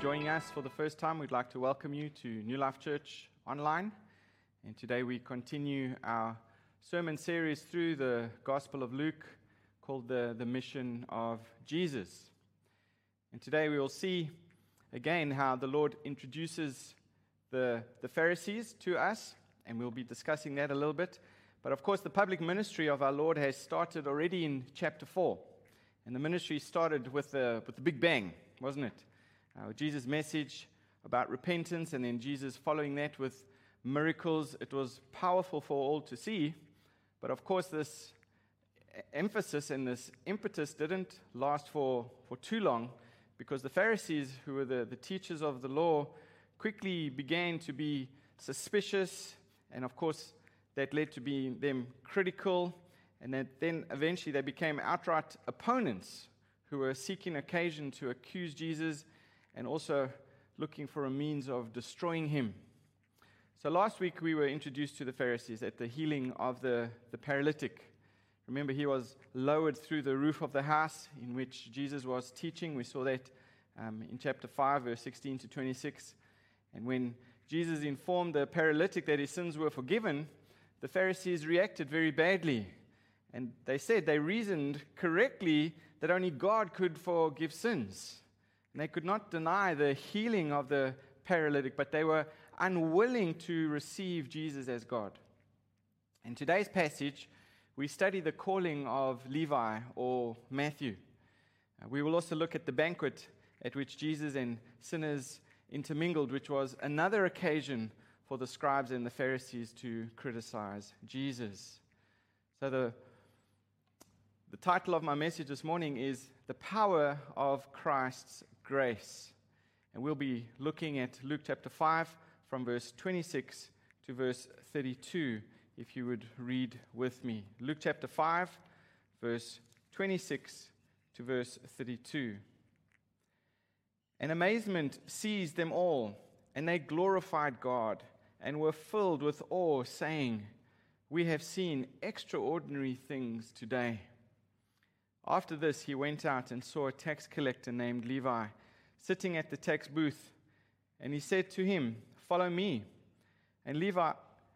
you're joining us for the first time, we'd like to welcome you to New Life Church Online. And today we continue our sermon series through the Gospel of Luke called the, the Mission of Jesus. And today we will see again how the Lord introduces the, the Pharisees to us, and we'll be discussing that a little bit. But of course, the public ministry of our Lord has started already in chapter 4. And the ministry started with the, with the big bang, wasn't it? Uh, Jesus' message about repentance, and then Jesus following that with miracles. It was powerful for all to see. But of course, this emphasis and this impetus didn't last for, for too long because the Pharisees, who were the, the teachers of the law, quickly began to be suspicious. And of course, that led to being them critical. And that then eventually they became outright opponents who were seeking occasion to accuse Jesus and also looking for a means of destroying him. So last week we were introduced to the Pharisees at the healing of the, the paralytic. Remember, he was lowered through the roof of the house in which Jesus was teaching. We saw that um, in chapter 5, verse 16 to 26. And when Jesus informed the paralytic that his sins were forgiven, the Pharisees reacted very badly. And they said, they reasoned correctly that only God could forgive sins. And they could not deny the healing of the paralytic, but they were unwilling to receive Jesus as God. In today's passage, we study the calling of Levi or Matthew. Uh, we will also look at the banquet at which Jesus and sinners intermingled, which was another occasion for the scribes and the Pharisees to criticize Jesus. So, the, the title of my message this morning is The Power of Christ's Grace. And we'll be looking at Luke chapter 5 from verse 26 to verse 32, if you would read with me. Luke chapter 5, verse 26 to verse 32. And amazement seized them all, and they glorified God and were filled with awe, saying, We have seen extraordinary things today. After this, he went out and saw a tax collector named Levi sitting at the tax booth, and he said to him, Follow me. And Levi,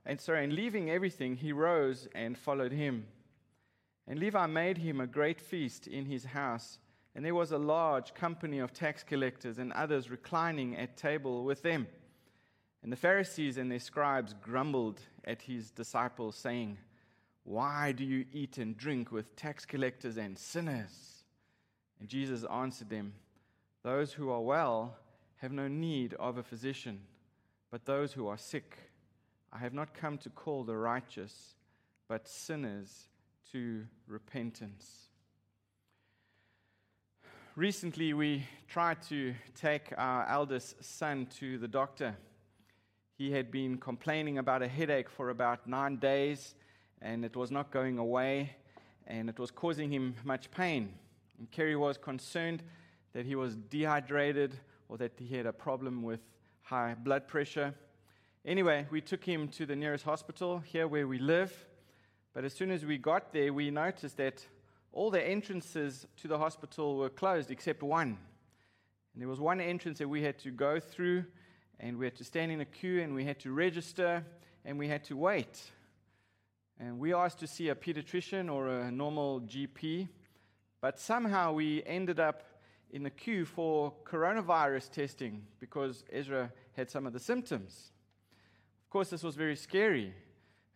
and sorry, and leaving everything, he rose and followed him. And Levi made him a great feast in his house, and there was a large company of tax collectors and others reclining at table with them. And the Pharisees and their scribes grumbled at his disciples, saying, Why do you eat and drink with tax collectors and sinners? And Jesus answered them, Those who are well have no need of a physician, but those who are sick. I have not come to call the righteous, but sinners to repentance. Recently, we tried to take our eldest son to the doctor. He had been complaining about a headache for about nine days, and it was not going away, and it was causing him much pain. And Kerry was concerned that he was dehydrated or that he had a problem with high blood pressure. Anyway, we took him to the nearest hospital here where we live. But as soon as we got there, we noticed that all the entrances to the hospital were closed except one. And there was one entrance that we had to go through, and we had to stand in a queue, and we had to register, and we had to wait. And we asked to see a pediatrician or a normal GP, but somehow we ended up in the queue for coronavirus testing because Ezra had some of the symptoms. Of course, this was very scary.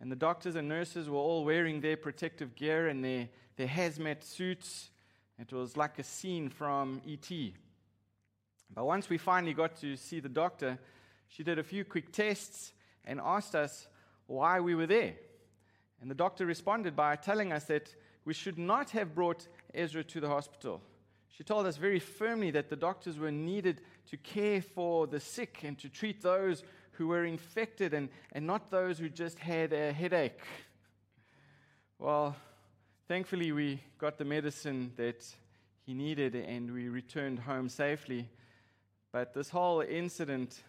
And the doctors and nurses were all wearing their protective gear and their, their hazmat suits. It was like a scene from E.T. But once we finally got to see the doctor, she did a few quick tests and asked us why we were there. And the doctor responded by telling us that we should not have brought Ezra to the hospital she told us very firmly that the doctors were needed to care for the sick and to treat those who were infected and, and not those who just had a headache. Well, thankfully, we got the medicine that he needed and we returned home safely. But this whole incident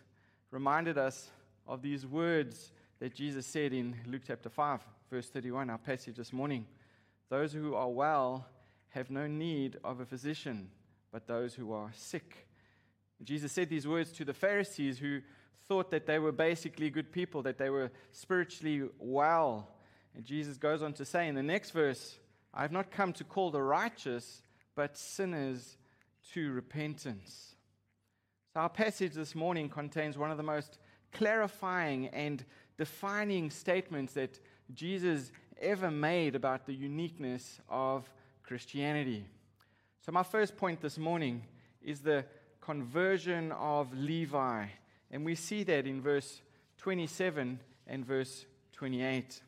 reminded us of these words that Jesus said in Luke chapter 5, verse 31, our passage this morning. Those who are well have no need of a physician, but those who are sick. Jesus said these words to the Pharisees who thought that they were basically good people, that they were spiritually well. And Jesus goes on to say in the next verse, I have not come to call the righteous, but sinners to repentance. So, our passage this morning contains one of the most clarifying and defining statements that Jesus ever made about the uniqueness of Christianity. So, my first point this morning is the conversion of Levi. And we see that in verse 27 and verse 28.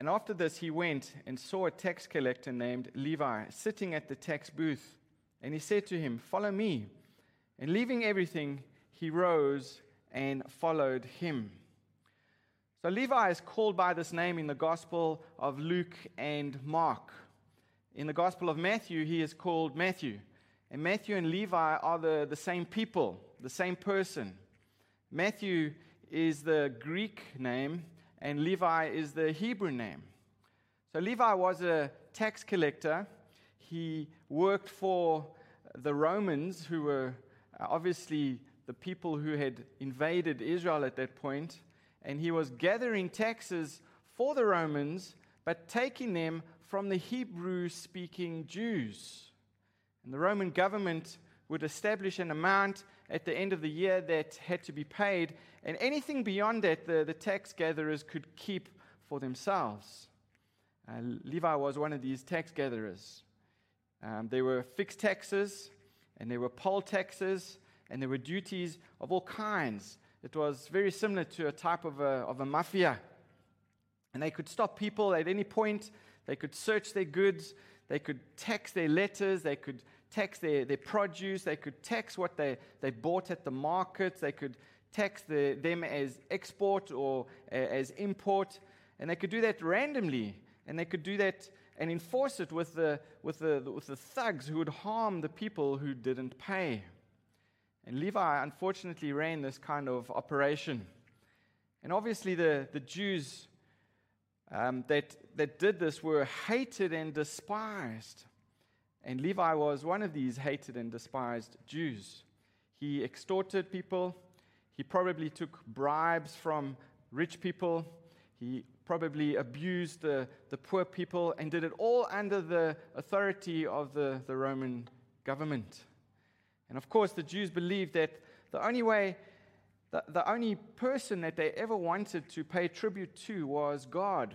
And after this, he went and saw a tax collector named Levi sitting at the tax booth. And he said to him, Follow me. And leaving everything, he rose and followed him. So Levi is called by this name in the Gospel of Luke and Mark. In the Gospel of Matthew, he is called Matthew. And Matthew and Levi are the, the same people, the same person. Matthew is the Greek name, and Levi is the Hebrew name. So Levi was a tax collector. He worked for the Romans, who were obviously the people who had invaded Israel at that point, and he was gathering taxes for the Romans, but taking them from the Hebrew speaking Jews. And the Roman government would establish an amount at the end of the year that had to be paid, and anything beyond that, the, the tax gatherers could keep for themselves. Uh, Levi was one of these tax gatherers. Um, there were fixed taxes, and there were poll taxes, and there were duties of all kinds. It was very similar to a type of a, of a mafia. And they could stop people at any point, they could search their goods, they could tax their letters, they could tax their, their produce, they could tax what they, they bought at the markets, they could tax the, them as export or as import, and they could do that randomly, and they could do that and enforce it with the, with the, with the thugs who would harm the people who didn't pay. And Levi unfortunately ran this kind of operation. And obviously, the, the Jews um, that, that did this were hated and despised. And Levi was one of these hated and despised Jews. He extorted people. He probably took bribes from rich people. He probably abused the, the poor people and did it all under the authority of the, the Roman government. And of course, the Jews believed that the only way, the, the only person that they ever wanted to pay tribute to was God.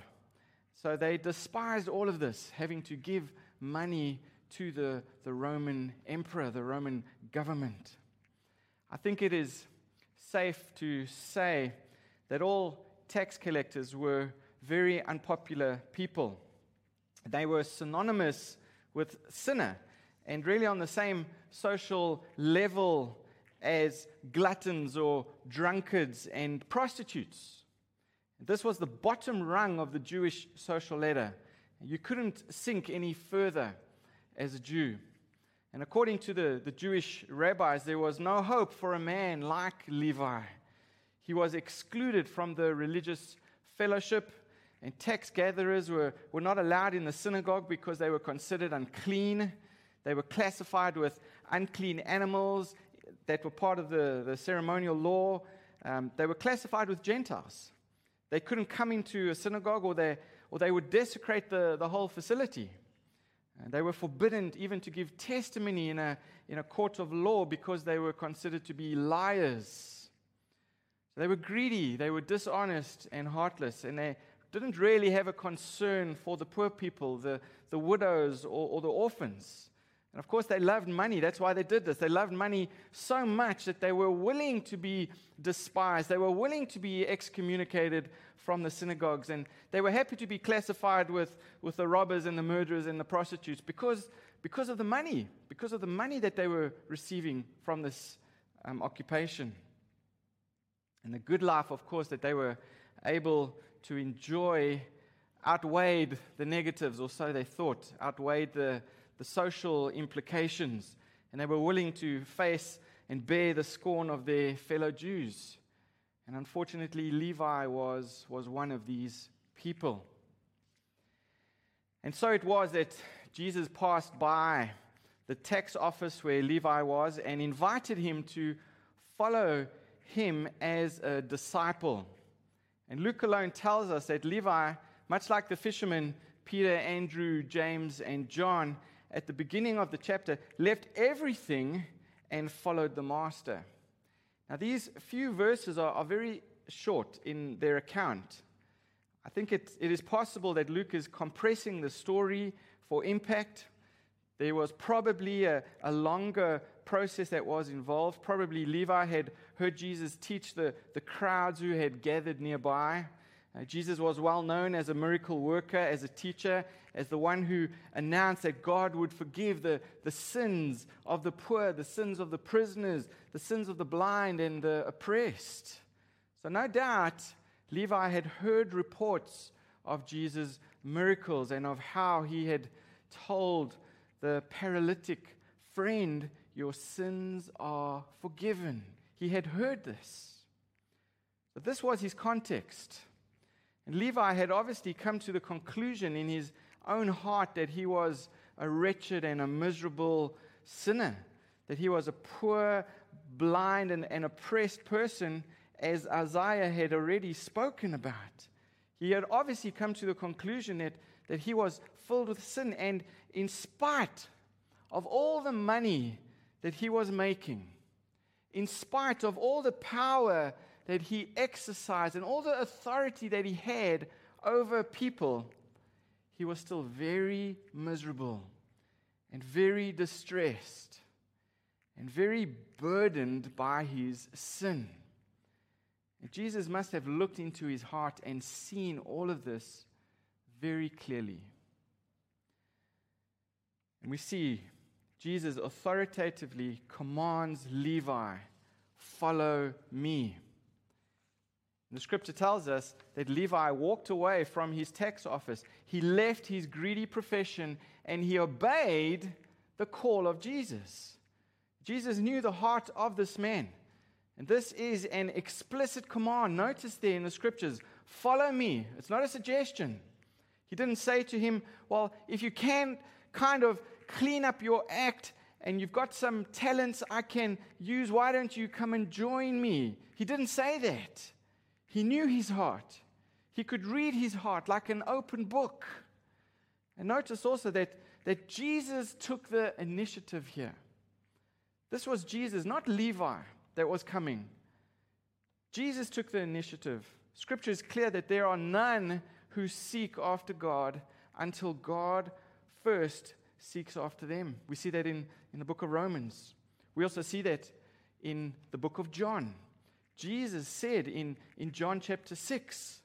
So they despised all of this, having to give money to the, the Roman emperor, the Roman government. I think it is safe to say that all tax collectors were very unpopular people. They were synonymous with sinner and really on the same social level as gluttons or drunkards and prostitutes. This was the bottom rung of the Jewish social ladder. You couldn't sink any further as a Jew. And according to the, the Jewish rabbis, there was no hope for a man like Levi. He was excluded from the religious fellowship, and tax gatherers were, were not allowed in the synagogue because they were considered unclean. They were classified with unclean animals that were part of the, the ceremonial law. Um, they were classified with Gentiles. They couldn't come into a synagogue or they, or they would desecrate the, the whole facility. And they were forbidden even to give testimony in a, in a court of law because they were considered to be liars. So they were greedy, they were dishonest and heartless, and they didn't really have a concern for the poor people, the, the widows, or, or the orphans. And of course, they loved money. That's why they did this. They loved money so much that they were willing to be despised. They were willing to be excommunicated from the synagogues. And they were happy to be classified with, with the robbers and the murderers and the prostitutes because, because of the money, because of the money that they were receiving from this um, occupation. And the good life, of course, that they were able to enjoy outweighed the negatives, or so they thought, outweighed the the social implications, and they were willing to face and bear the scorn of their fellow Jews. And unfortunately, Levi was, was one of these people. And so it was that Jesus passed by the tax office where Levi was and invited him to follow him as a disciple. And Luke alone tells us that Levi, much like the fishermen Peter, Andrew, James, and John, at the beginning of the chapter, left everything and followed the master. Now, these few verses are, are very short in their account. I think it, it is possible that Luke is compressing the story for impact. There was probably a, a longer process that was involved. Probably Levi had heard Jesus teach the, the crowds who had gathered nearby. Uh, Jesus was well known as a miracle worker, as a teacher, as the one who announced that God would forgive the, the sins of the poor, the sins of the prisoners, the sins of the blind and the oppressed. So, no doubt, Levi had heard reports of Jesus' miracles and of how he had told the paralytic friend, Your sins are forgiven. He had heard this. But this was his context. And Levi had obviously come to the conclusion in his own heart that he was a wretched and a miserable sinner, that he was a poor, blind, and, and oppressed person, as Isaiah had already spoken about. He had obviously come to the conclusion that, that he was filled with sin, and in spite of all the money that he was making, in spite of all the power that he exercised and all the authority that he had over people, he was still very miserable and very distressed and very burdened by his sin. And Jesus must have looked into his heart and seen all of this very clearly. And we see Jesus authoritatively commands Levi, Follow me. The scripture tells us that Levi walked away from his tax office. He left his greedy profession and he obeyed the call of Jesus. Jesus knew the heart of this man. And this is an explicit command. Notice there in the scriptures follow me. It's not a suggestion. He didn't say to him, Well, if you can kind of clean up your act and you've got some talents I can use, why don't you come and join me? He didn't say that. He knew his heart. He could read his heart like an open book. And notice also that, that Jesus took the initiative here. This was Jesus, not Levi, that was coming. Jesus took the initiative. Scripture is clear that there are none who seek after God until God first seeks after them. We see that in, in the book of Romans. We also see that in the book of John. Jesus said in, in John chapter 6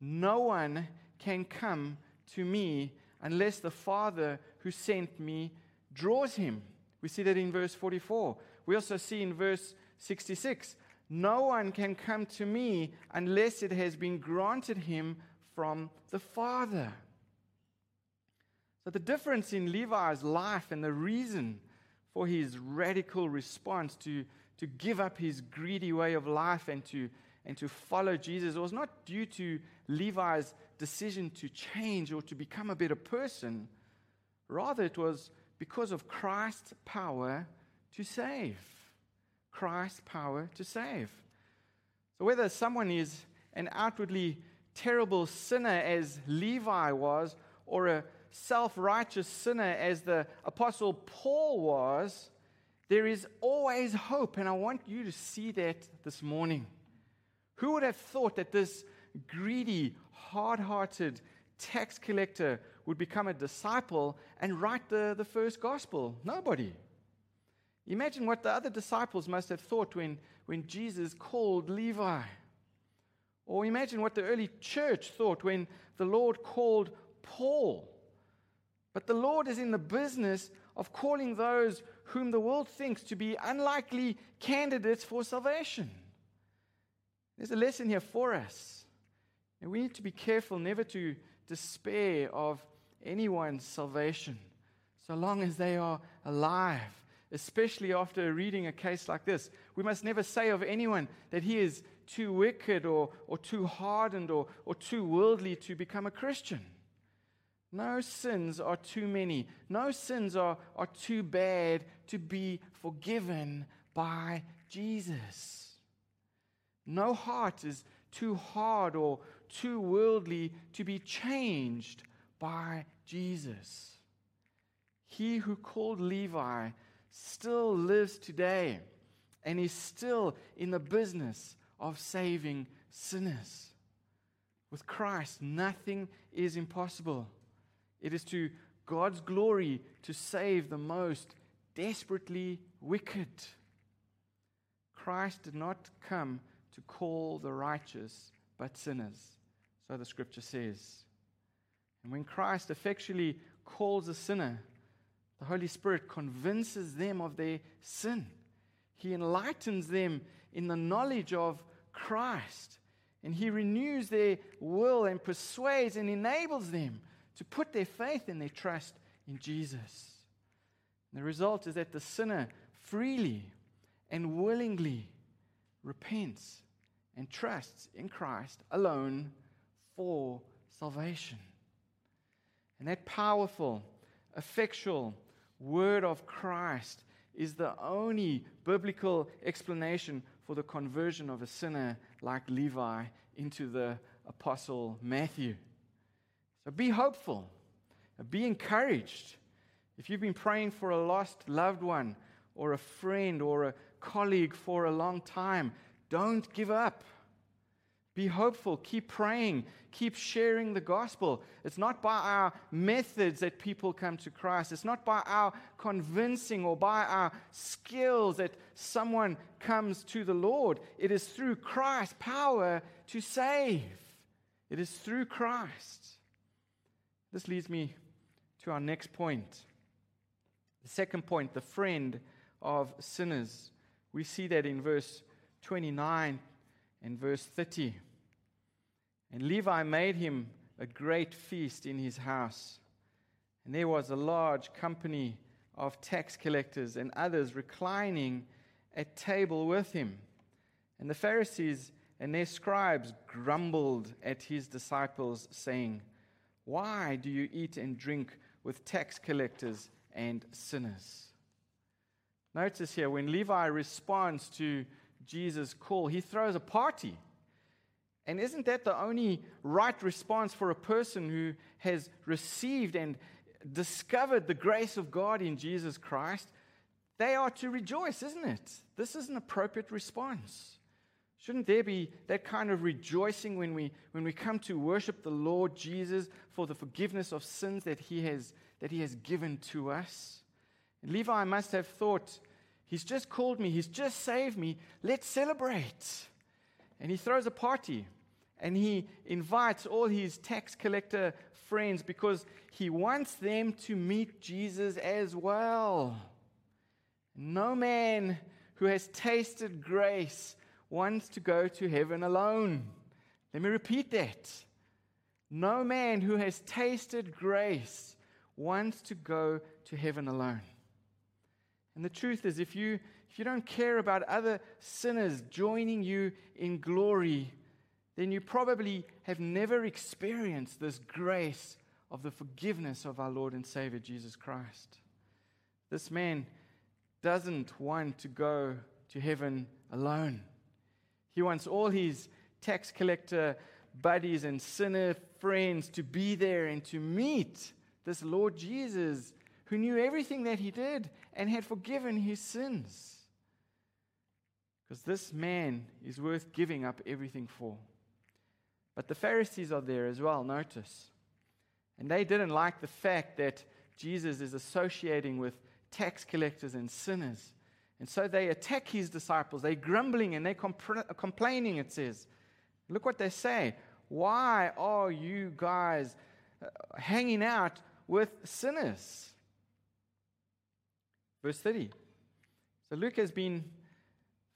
No one can come to me unless the Father who sent me draws him. We see that in verse 44. We also see in verse 66 No one can come to me unless it has been granted him from the Father. So, the difference in Levi's life and the reason for his radical response to to give up his greedy way of life and to, and to follow Jesus was not due to Levi's decision to change or to become a better person. Rather, it was because of Christ's power to save. Christ's power to save. So, whether someone is an outwardly terrible sinner as Levi was, or a self righteous sinner as the Apostle Paul was, there is always hope, and I want you to see that this morning. Who would have thought that this greedy, hard hearted tax collector would become a disciple and write the, the first gospel? Nobody. Imagine what the other disciples must have thought when, when Jesus called Levi. Or imagine what the early church thought when the Lord called Paul. But the Lord is in the business of calling those whom the world thinks to be unlikely candidates for salvation. There's a lesson here for us. And we need to be careful never to despair of anyone's salvation so long as they are alive, especially after reading a case like this. We must never say of anyone that he is too wicked or, or too hardened or, or too worldly to become a Christian. No sins are too many. No sins are, are too bad to be forgiven by Jesus. No heart is too hard or too worldly to be changed by Jesus. He who called Levi still lives today and is still in the business of saving sinners. With Christ, nothing is impossible. It is to God's glory to save the most desperately wicked. Christ did not come to call the righteous, but sinners. So the scripture says. And when Christ effectually calls a sinner, the Holy Spirit convinces them of their sin. He enlightens them in the knowledge of Christ. And He renews their will and persuades and enables them to put their faith and their trust in Jesus. And the result is that the sinner freely and willingly repents and trusts in Christ alone for salvation. And that powerful, effectual word of Christ is the only biblical explanation for the conversion of a sinner like Levi into the apostle Matthew. So be hopeful, be encouraged. If you've been praying for a lost loved one or a friend or a colleague for a long time, don't give up. Be hopeful. Keep praying. Keep sharing the gospel. It's not by our methods that people come to Christ. It's not by our convincing or by our skills that someone comes to the Lord. It is through Christ's power to save. It is through Christ. This leads me to our next point. The second point, the friend of sinners. We see that in verse 29 and verse 30. And Levi made him a great feast in his house. And there was a large company of tax collectors and others reclining at table with him. And the Pharisees and their scribes grumbled at his disciples, saying, Why do you eat and drink with tax collectors and sinners? Notice here, when Levi responds to Jesus' call, he throws a party. And isn't that the only right response for a person who has received and discovered the grace of God in Jesus Christ? They are to rejoice, isn't it? This is an appropriate response. Shouldn't there be that kind of rejoicing when we, when we come to worship the Lord Jesus for the forgiveness of sins that he has, that he has given to us? And Levi must have thought, He's just called me, He's just saved me, let's celebrate. And he throws a party and he invites all his tax collector friends because he wants them to meet Jesus as well. No man who has tasted grace wants to go to heaven alone. Let me repeat that. No man who has tasted grace wants to go to heaven alone. And the truth is, if you, if you don't care about other sinners joining you in glory, then you probably have never experienced this grace of the forgiveness of our Lord and Savior Jesus Christ. This man doesn't want to go to heaven alone. He wants all his tax collector buddies and sinner friends to be there and to meet this Lord Jesus who knew everything that he did and had forgiven his sins. Because this man is worth giving up everything for. But the Pharisees are there as well, notice. And they didn't like the fact that Jesus is associating with tax collectors and sinners. And so they attack his disciples. They're grumbling and they're compl- complaining, it says. Look what they say. Why are you guys uh, hanging out with sinners? Verse 30. So Luke has been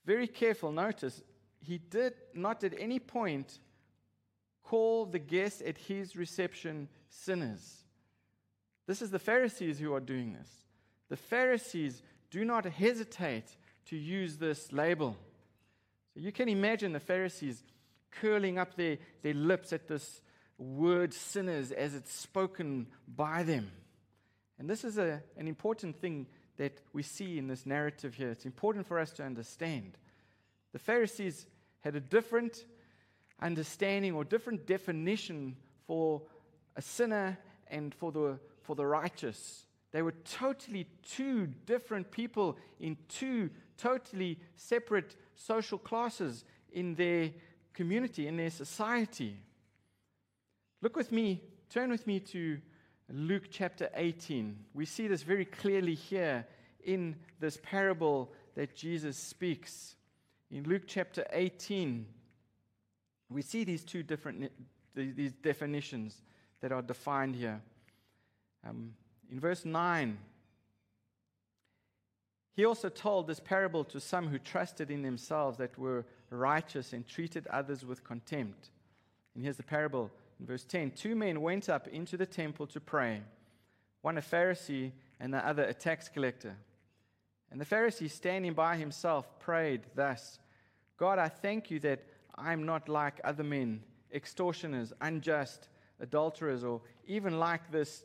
very careful. Notice, he did not at any point call the guests at his reception sinners. This is the Pharisees who are doing this. The Pharisees do not hesitate to use this label. So you can imagine the Pharisees curling up their, their lips at this word sinners as it's spoken by them. And this is a, an important thing that we see in this narrative here. It's important for us to understand. The Pharisees had a different understanding or different definition for a sinner and for the, for the righteous. They were totally two different people in two totally separate social classes in their community, in their society. Look with me, turn with me to Luke chapter 18. We see this very clearly here in this parable that Jesus speaks. In Luke chapter 18, we see these two different these definitions that are defined here. Um, in verse 9, he also told this parable to some who trusted in themselves that were righteous and treated others with contempt. And here's the parable in verse 10 Two men went up into the temple to pray, one a Pharisee and the other a tax collector. And the Pharisee, standing by himself, prayed thus God, I thank you that I'm not like other men, extortioners, unjust, adulterers, or even like this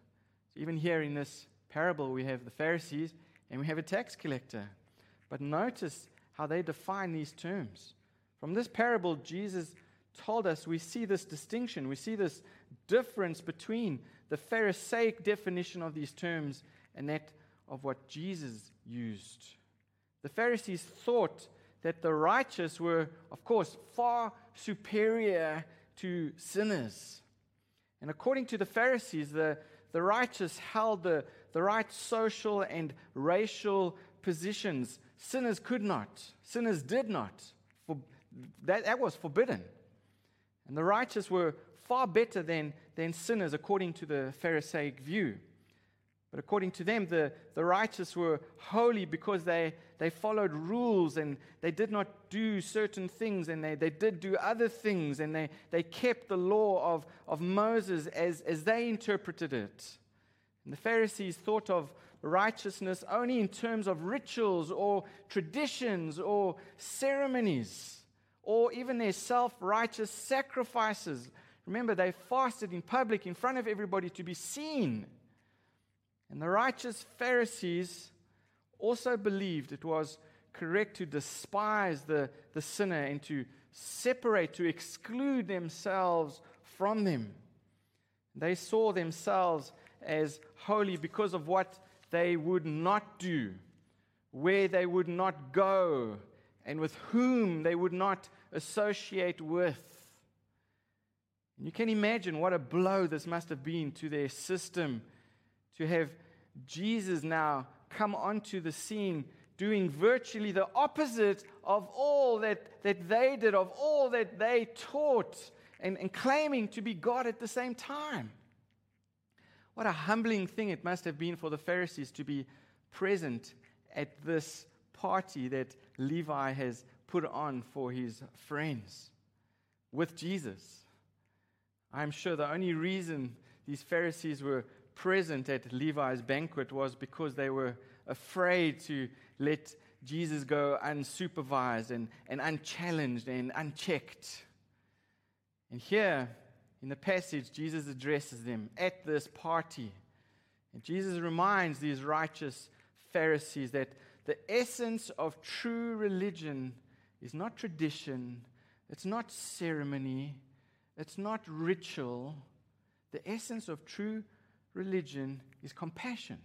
Even here in this parable, we have the Pharisees and we have a tax collector. But notice how they define these terms. From this parable, Jesus told us, we see this distinction, we see this difference between the Pharisaic definition of these terms and that of what Jesus used. The Pharisees thought that the righteous were, of course, far superior to sinners. And according to the Pharisees, the, the righteous held the, the right social and racial positions. Sinners could not, sinners did not. For, that, that was forbidden. And the righteous were far better than, than sinners according to the Pharisaic view. But according to them, the, the righteous were holy because they, they followed rules and they did not do certain things and they, they did do other things and they, they kept the law of, of Moses as, as they interpreted it. And the Pharisees thought of righteousness only in terms of rituals or traditions or ceremonies or even their self righteous sacrifices. Remember, they fasted in public in front of everybody to be seen. And the righteous Pharisees also believed it was correct to despise the, the sinner and to separate, to exclude themselves from them. They saw themselves as holy because of what they would not do, where they would not go, and with whom they would not associate with. You can imagine what a blow this must have been to their system to have Jesus now come onto the scene doing virtually the opposite of all that, that they did, of all that they taught, and, and claiming to be God at the same time. What a humbling thing it must have been for the Pharisees to be present at this party that Levi has put on for his friends with Jesus. I'm sure the only reason these Pharisees were present at Levi's banquet was because they were afraid to let Jesus go unsupervised and, and unchallenged and unchecked. And here in the passage, Jesus addresses them at this party. And Jesus reminds these righteous Pharisees that the essence of true religion is not tradition, it's not ceremony, it's not ritual. The essence of true religion is compassion.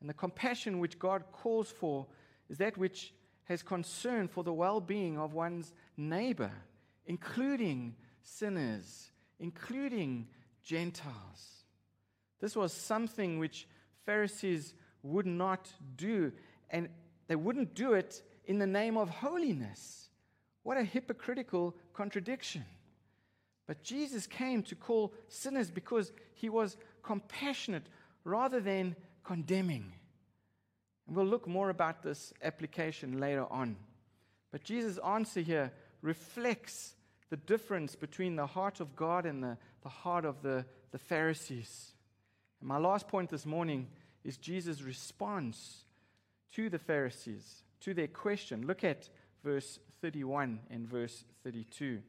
And the compassion which God calls for is that which has concern for the well being of one's neighbor, including sinners, including Gentiles. This was something which Pharisees would not do and they wouldn't do it in the name of holiness. What a hypocritical contradiction. But Jesus came to call sinners because he was compassionate rather than condemning. And we'll look more about this application later on. But Jesus' answer here reflects the difference between the heart of God and the, the heart of the, the Pharisees. And my last point this morning is Jesus' response to the Pharisees, to their question. Look at verse 31 and verse 32.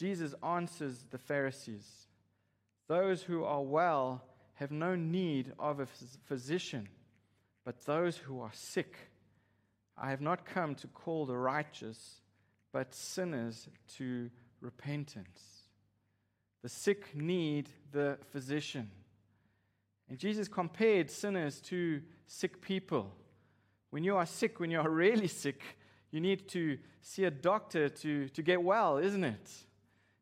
Jesus answers the Pharisees Those who are well have no need of a physician, but those who are sick. I have not come to call the righteous, but sinners to repentance. The sick need the physician. And Jesus compared sinners to sick people. When you are sick, when you are really sick, you need to see a doctor to, to get well, isn't it?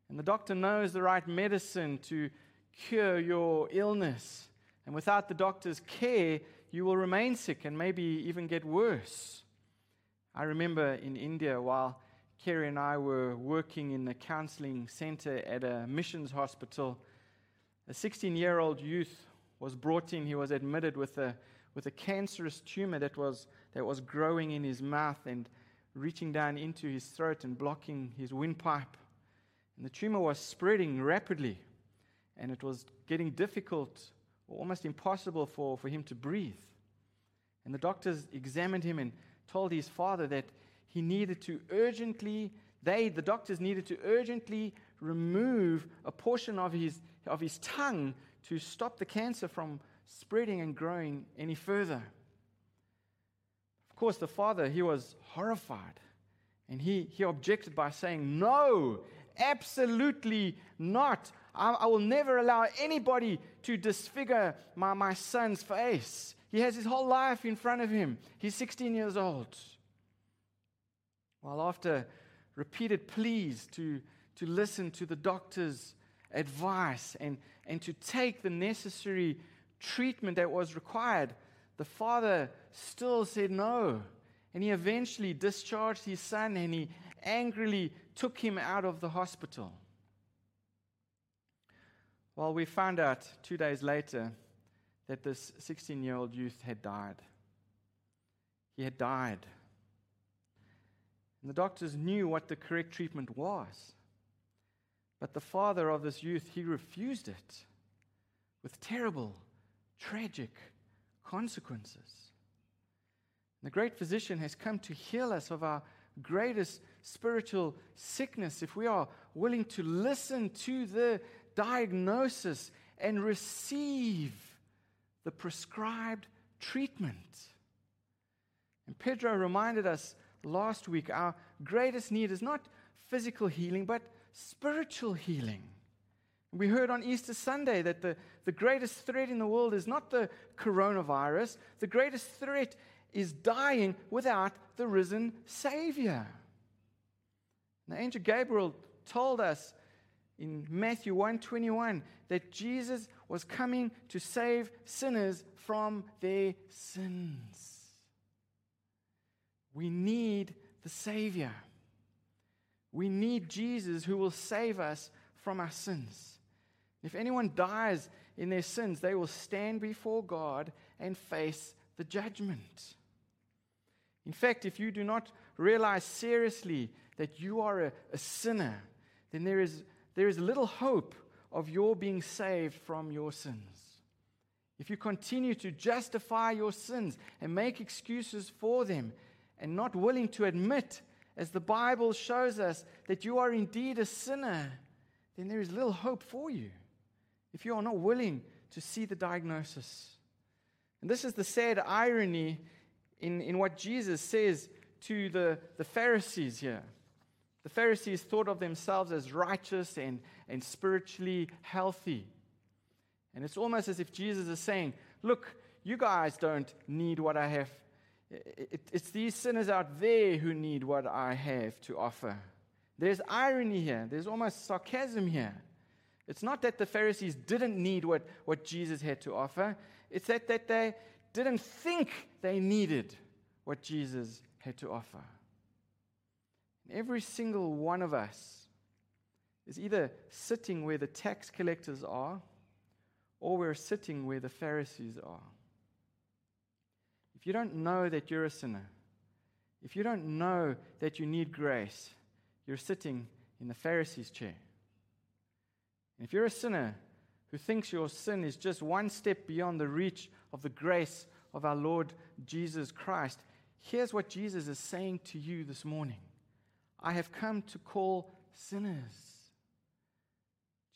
And the doctor knows the right medicine to cure your illness. And without the doctor's care, you will remain sick and maybe even get worse. I remember in India while Kerry and I were working in a counseling center at a missions hospital, a 16 year old youth was brought in. He was admitted with a, with a cancerous tumor that was, that was growing in his mouth and reaching down into his throat and blocking his windpipe. And the tumor was spreading rapidly, and it was getting difficult or almost impossible for, for him to breathe. And the doctors examined him and told his father that he needed to urgently, they, the doctors, needed to urgently remove a portion of his, of his tongue to stop the cancer from spreading and growing any further. Of course, the father, he was horrified. And he, he objected by saying, No, absolutely not. I, I will never allow anybody to disfigure my, my son's face. He has his whole life in front of him. He's 16 years old. Well, after repeated pleas to, to listen to the doctor's advice and, and to take the necessary treatment that was required, the father still said no. And he eventually discharged his son and he angrily took him out of the hospital. Well, we found out two days later that this 16 year old youth had died. He had died. And the doctors knew what the correct treatment was. But the father of this youth, he refused it with terrible, tragic consequences. The great physician has come to heal us of our greatest spiritual sickness if we are willing to listen to the diagnosis and receive the prescribed treatment. And Pedro reminded us last week our greatest need is not physical healing, but spiritual healing. We heard on Easter Sunday that the, the greatest threat in the world is not the coronavirus, the greatest threat is dying without the risen Savior. The angel Gabriel told us in Matthew 1:21 that Jesus was coming to save sinners from their sins. We need the Savior. We need Jesus who will save us from our sins. If anyone dies in their sins, they will stand before God and face the judgment. In fact, if you do not realize seriously that you are a, a sinner, then there is, there is little hope of your being saved from your sins. If you continue to justify your sins and make excuses for them and not willing to admit, as the Bible shows us, that you are indeed a sinner, then there is little hope for you if you are not willing to see the diagnosis. And this is the sad irony in, in what Jesus says to the, the Pharisees here. The Pharisees thought of themselves as righteous and, and spiritually healthy. And it's almost as if Jesus is saying, Look, you guys don't need what I have. It, it's these sinners out there who need what I have to offer. There's irony here, there's almost sarcasm here. It's not that the Pharisees didn't need what, what Jesus had to offer, it's that, that they didn't think they needed what Jesus had to offer. Every single one of us is either sitting where the tax collectors are or we're sitting where the Pharisees are. If you don't know that you're a sinner, if you don't know that you need grace, you're sitting in the Pharisee's chair. And if you're a sinner who thinks your sin is just one step beyond the reach of the grace of our Lord Jesus Christ, here's what Jesus is saying to you this morning I have come to call sinners.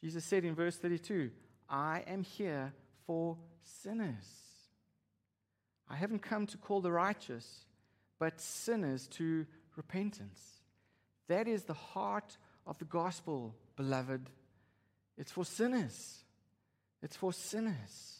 Jesus said in verse 32, I am here for sinners. I haven't come to call the righteous, but sinners to repentance. That is the heart of the gospel, beloved. It's for sinners. It's for sinners.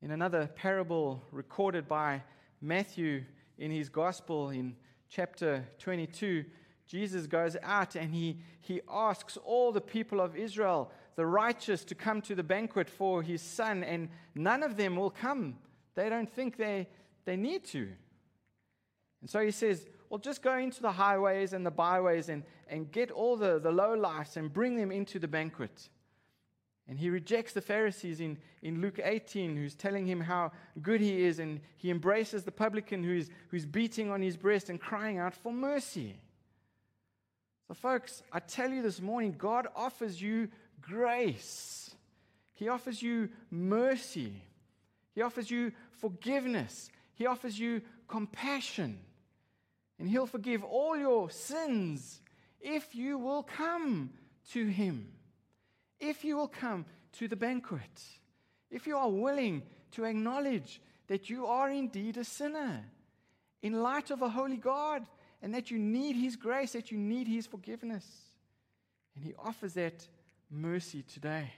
In another parable recorded by Matthew in his gospel in chapter 22, Jesus goes out and he, he asks all the people of Israel, the righteous, to come to the banquet for his son, and none of them will come. They don't think they, they need to. And so he says, Well, just go into the highways and the byways and, and get all the, the low lives and bring them into the banquet. And he rejects the Pharisees in, in Luke 18, who's telling him how good he is, and he embraces the publican who's, who's beating on his breast and crying out for mercy. So, folks, I tell you this morning, God offers you grace, He offers you mercy, He offers you forgiveness, He offers you compassion. And He'll forgive all your sins if you will come to Him. If you will come to the banquet. If you are willing to acknowledge that you are indeed a sinner in light of a holy God and that you need His grace, that you need His forgiveness. And He offers that mercy today.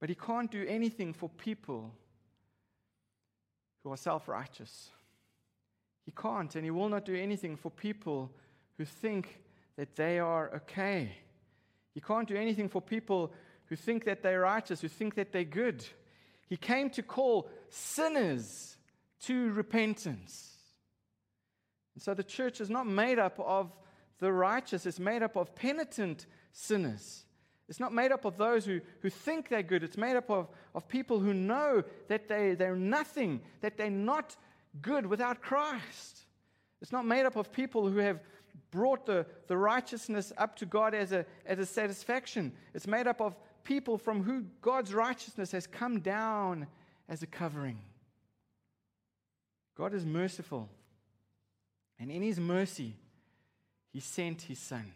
But He can't do anything for people who are self righteous. He can't, and He will not do anything for people who think that they are okay. He can't do anything for people who think that they're righteous, who think that they're good. He came to call sinners to repentance. And so the church is not made up of the righteous, it's made up of penitent sinners. It's not made up of those who, who think they're good. It's made up of, of people who know that they, they're nothing, that they're not good without Christ. It's not made up of people who have brought the, the righteousness up to God as a, as a satisfaction. It's made up of people from who God's righteousness has come down as a covering. God is merciful. And in his mercy, he sent his son,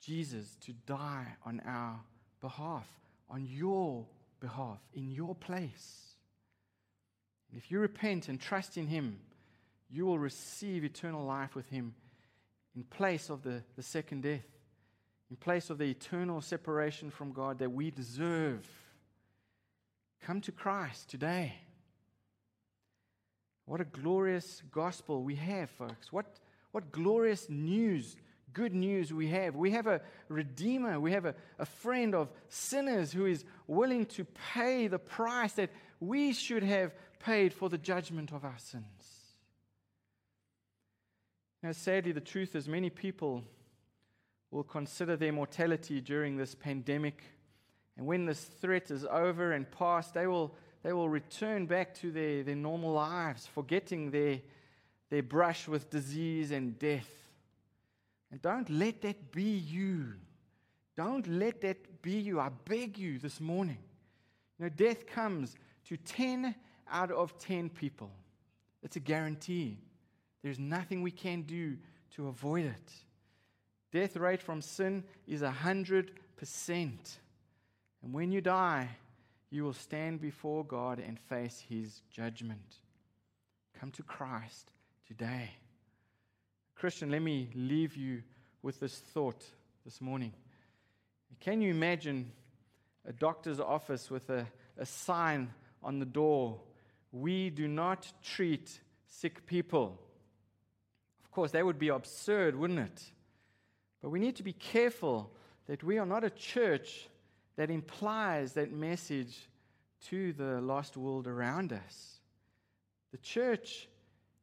Jesus, to die on our behalf, on your behalf, in your place. And if you repent and trust in Him, you will receive eternal life with Him in place of the, the second death, in place of the eternal separation from God that we deserve. Come to Christ today. What a glorious gospel we have, folks. What, what glorious news, good news we have. We have a redeemer, we have a, a friend of sinners who is willing to pay the price that we should have paid for the judgment of our sins. Now, sadly, the truth is, many people will consider their mortality during this pandemic. And when this threat is over and past, they will, they will return back to their, their normal lives, forgetting their, their brush with disease and death. And don't let that be you. Don't let that be you. I beg you this morning. You know, death comes to 10 out of 10 people. It's a guarantee. There's nothing we can do to avoid it. Death rate from sin is 100%. And when you die, you will stand before God and face his judgment. Come to Christ today. Christian, let me leave you with this thought this morning. Can you imagine a doctor's office with a, a sign on the door we do not treat sick people. Of course, that would be absurd, wouldn't it? But we need to be careful that we are not a church that implies that message to the lost world around us. The church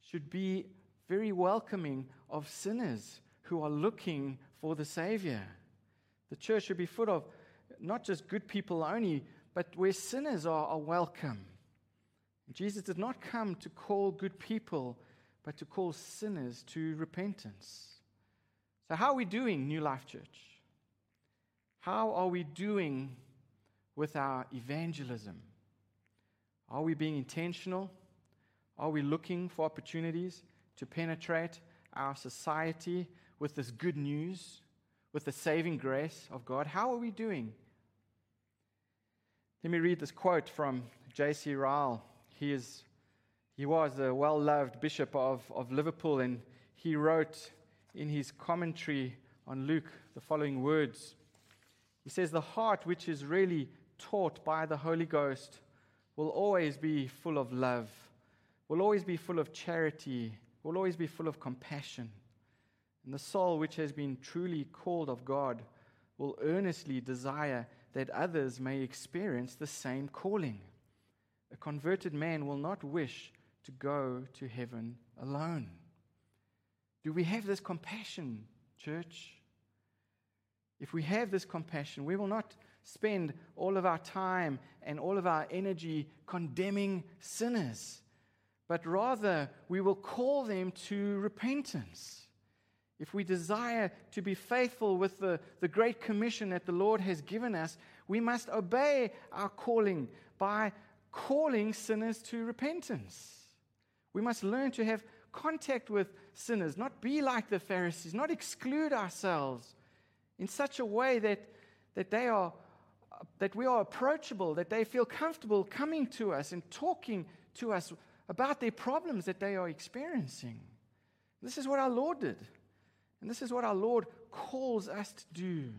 should be very welcoming of sinners who are looking for the Savior. The church should be full of not just good people only, but where sinners are, are welcome. Jesus did not come to call good people, but to call sinners to repentance. So, how are we doing, New Life Church? How are we doing with our evangelism? Are we being intentional? Are we looking for opportunities to penetrate our society with this good news, with the saving grace of God? How are we doing? Let me read this quote from J.C. Ryle. He, is, he was a well loved bishop of, of Liverpool, and he wrote in his commentary on Luke the following words. He says, The heart which is really taught by the Holy Ghost will always be full of love, will always be full of charity, will always be full of compassion. And the soul which has been truly called of God will earnestly desire that others may experience the same calling. A converted man will not wish to go to heaven alone. Do we have this compassion, church? If we have this compassion, we will not spend all of our time and all of our energy condemning sinners, but rather we will call them to repentance. If we desire to be faithful with the, the great commission that the Lord has given us, we must obey our calling by calling sinners to repentance. We must learn to have contact with sinners, not be like the Pharisees, not exclude ourselves in such a way that, that they are that we are approachable, that they feel comfortable coming to us and talking to us about their problems that they are experiencing. This is what our Lord did. And this is what our Lord calls us to do.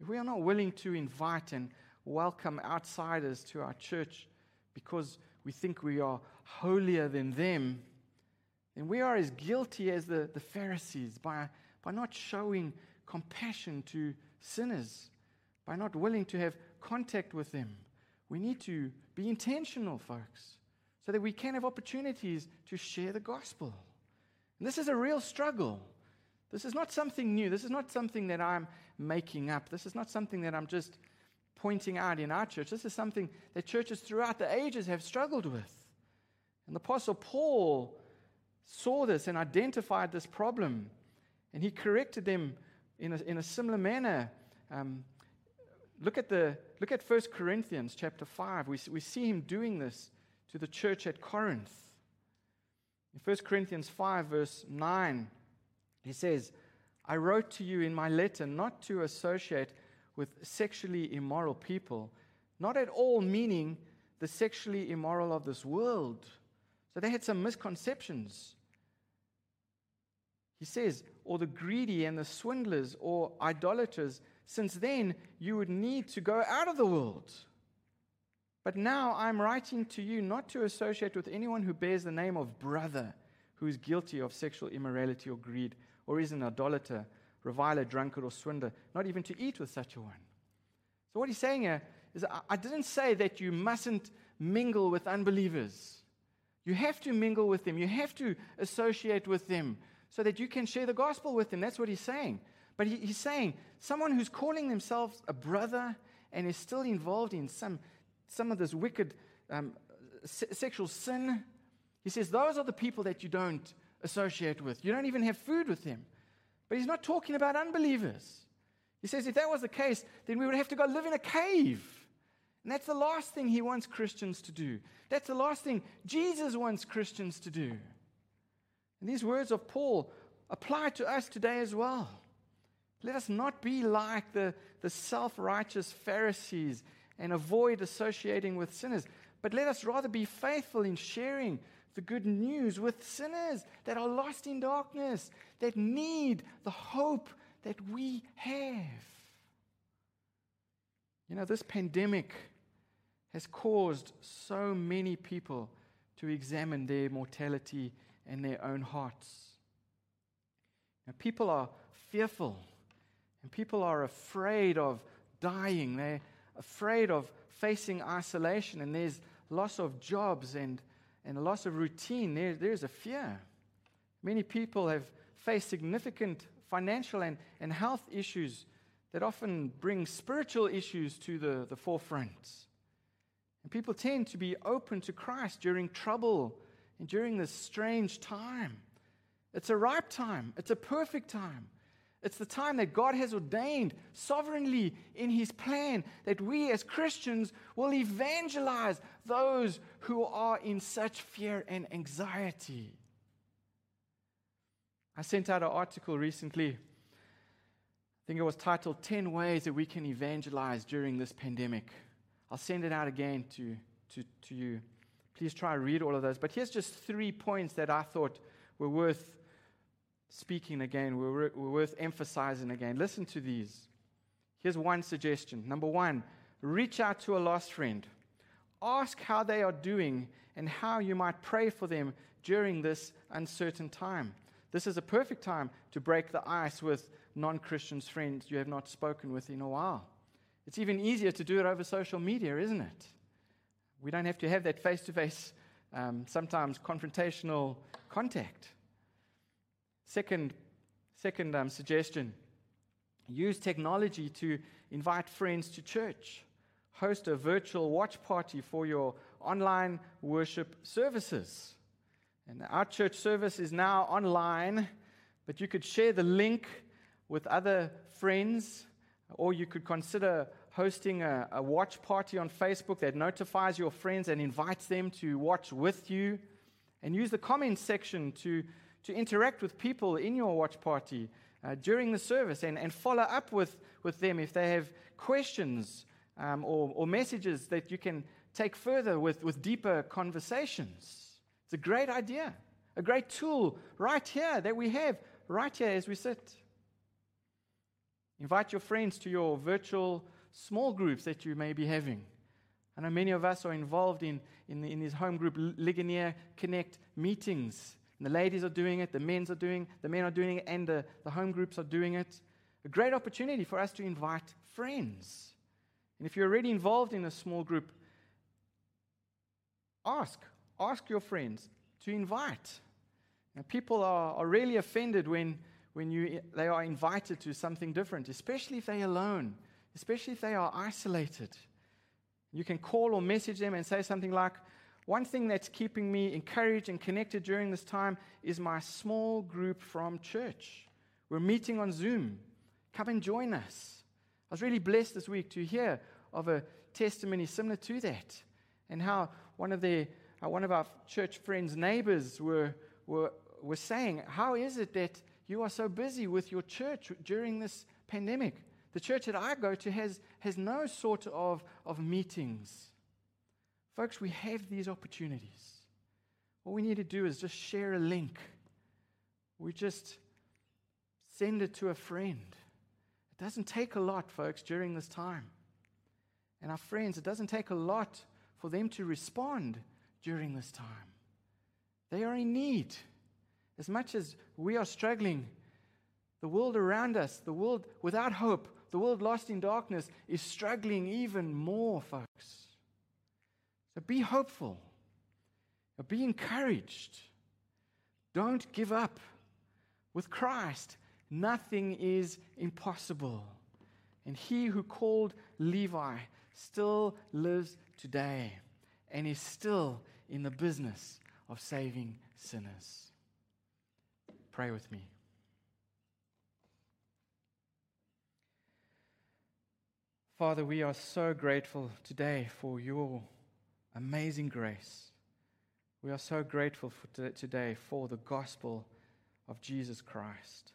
If we are not willing to invite and welcome outsiders to our church because we think we are holier than them, then we are as guilty as the, the Pharisees by, by not showing compassion to sinners by not willing to have contact with them. We need to be intentional, folks, so that we can have opportunities to share the gospel. And this is a real struggle. This is not something new. This is not something that I'm making up. This is not something that I'm just pointing out in our church. This is something that churches throughout the ages have struggled with. And the Apostle Paul saw this and identified this problem, and he corrected them in a, in a similar manner. Um, Look at, the, look at 1 Corinthians chapter 5. We, we see him doing this to the church at Corinth. In 1 Corinthians 5, verse 9, he says, I wrote to you in my letter not to associate with sexually immoral people, not at all meaning the sexually immoral of this world. So they had some misconceptions. He says, or the greedy and the swindlers or idolaters since then you would need to go out of the world. But now I'm writing to you not to associate with anyone who bears the name of brother, who is guilty of sexual immorality or greed, or is an idolater, reviler, drunkard, or swindler, not even to eat with such a one. So, what he's saying here is I didn't say that you mustn't mingle with unbelievers. You have to mingle with them, you have to associate with them so that you can share the gospel with them. That's what he's saying. But he, he's saying someone who's calling themselves a brother and is still involved in some, some of this wicked um, se- sexual sin, he says those are the people that you don't associate with. You don't even have food with them. But he's not talking about unbelievers. He says if that was the case, then we would have to go live in a cave. And that's the last thing he wants Christians to do. That's the last thing Jesus wants Christians to do. And these words of Paul apply to us today as well. Let us not be like the, the self righteous Pharisees and avoid associating with sinners, but let us rather be faithful in sharing the good news with sinners that are lost in darkness, that need the hope that we have. You know, this pandemic has caused so many people to examine their mortality and their own hearts. Now, people are fearful and people are afraid of dying, they're afraid of facing isolation, and there's loss of jobs and, and a loss of routine. There, there's a fear. Many people have faced significant financial and, and health issues that often bring spiritual issues to the, the forefront. And people tend to be open to Christ during trouble and during this strange time. It's a ripe time, it's a perfect time. It's the time that God has ordained sovereignly in His plan that we as Christians will evangelize those who are in such fear and anxiety. I sent out an article recently. I think it was titled 10 Ways That We Can Evangelize During This Pandemic. I'll send it out again to, to, to you. Please try and read all of those. But here's just three points that I thought were worth speaking again, we're worth emphasizing again. Listen to these. Here's one suggestion. Number one, reach out to a lost friend. Ask how they are doing and how you might pray for them during this uncertain time. This is a perfect time to break the ice with non Christians, friends you have not spoken with in a while. It's even easier to do it over social media, isn't it? We don't have to have that face to face, sometimes confrontational contact. Second, second um, suggestion use technology to invite friends to church. Host a virtual watch party for your online worship services. And our church service is now online, but you could share the link with other friends, or you could consider hosting a, a watch party on Facebook that notifies your friends and invites them to watch with you. And use the comments section to to interact with people in your watch party uh, during the service and, and follow up with, with them if they have questions um, or, or messages that you can take further with, with deeper conversations. It's a great idea, a great tool right here that we have right here as we sit. Invite your friends to your virtual small groups that you may be having. I know many of us are involved in, in, in these home group Ligonier Connect meetings and the ladies are doing it, the men's are doing, the men are doing it, and the, the home groups are doing it. A great opportunity for us to invite friends. And if you're already involved in a small group, ask. Ask your friends to invite. Now, people are, are really offended when, when you, they are invited to something different, especially if they're alone, especially if they are isolated. You can call or message them and say something like, one thing that's keeping me encouraged and connected during this time is my small group from church. We're meeting on Zoom. Come and join us. I was really blessed this week to hear of a testimony similar to that and how one of, their, one of our church friends' neighbors were, were, were saying, How is it that you are so busy with your church during this pandemic? The church that I go to has, has no sort of, of meetings. Folks, we have these opportunities. What we need to do is just share a link. We just send it to a friend. It doesn't take a lot, folks, during this time. And our friends, it doesn't take a lot for them to respond during this time. They are in need. As much as we are struggling, the world around us, the world without hope, the world lost in darkness, is struggling even more, folks. So be hopeful. Be encouraged. Don't give up. With Christ, nothing is impossible. And he who called Levi still lives today and is still in the business of saving sinners. Pray with me. Father, we are so grateful today for your amazing grace. We are so grateful for today for the gospel of Jesus Christ.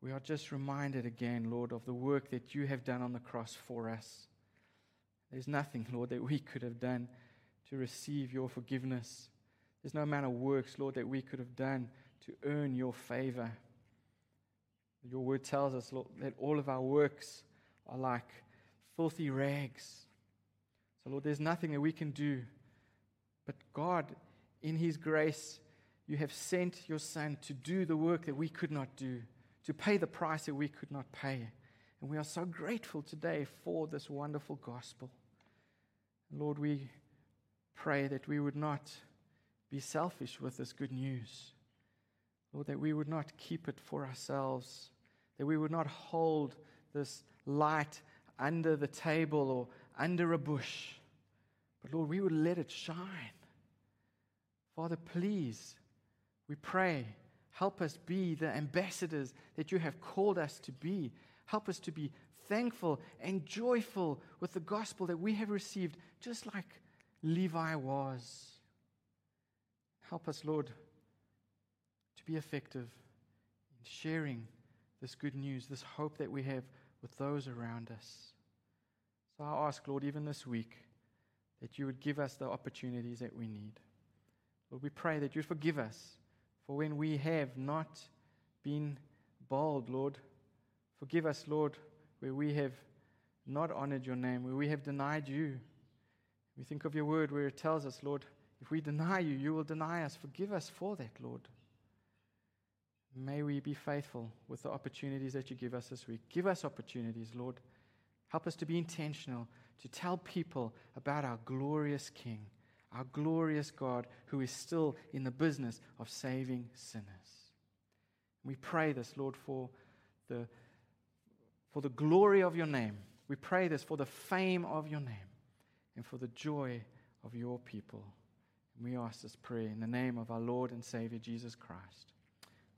We are just reminded again, Lord, of the work that you have done on the cross for us. There's nothing, Lord, that we could have done to receive your forgiveness. There's no amount of works, Lord, that we could have done to earn your favor. Your word tells us, Lord, that all of our works are like filthy rags. So, Lord, there's nothing that we can do. But God, in His grace, you have sent your Son to do the work that we could not do, to pay the price that we could not pay. And we are so grateful today for this wonderful gospel. Lord, we pray that we would not be selfish with this good news. Lord, that we would not keep it for ourselves, that we would not hold this light under the table or under a bush, but Lord, we would let it shine. Father, please, we pray, help us be the ambassadors that you have called us to be. Help us to be thankful and joyful with the gospel that we have received, just like Levi was. Help us, Lord, to be effective in sharing this good news, this hope that we have with those around us. So I ask, Lord, even this week, that you would give us the opportunities that we need. Lord, we pray that you forgive us for when we have not been bold, Lord. Forgive us, Lord, where we have not honored your name, where we have denied you. We think of your word where it tells us, Lord, if we deny you, you will deny us. Forgive us for that, Lord. May we be faithful with the opportunities that you give us this week. Give us opportunities, Lord. Help us to be intentional, to tell people about our glorious King, our glorious God who is still in the business of saving sinners. We pray this, Lord, for the, for the glory of your name. We pray this for the fame of your name and for the joy of your people. We ask this prayer in the name of our Lord and Savior Jesus Christ.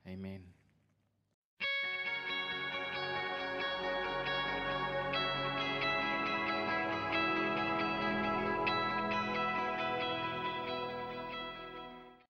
Amen.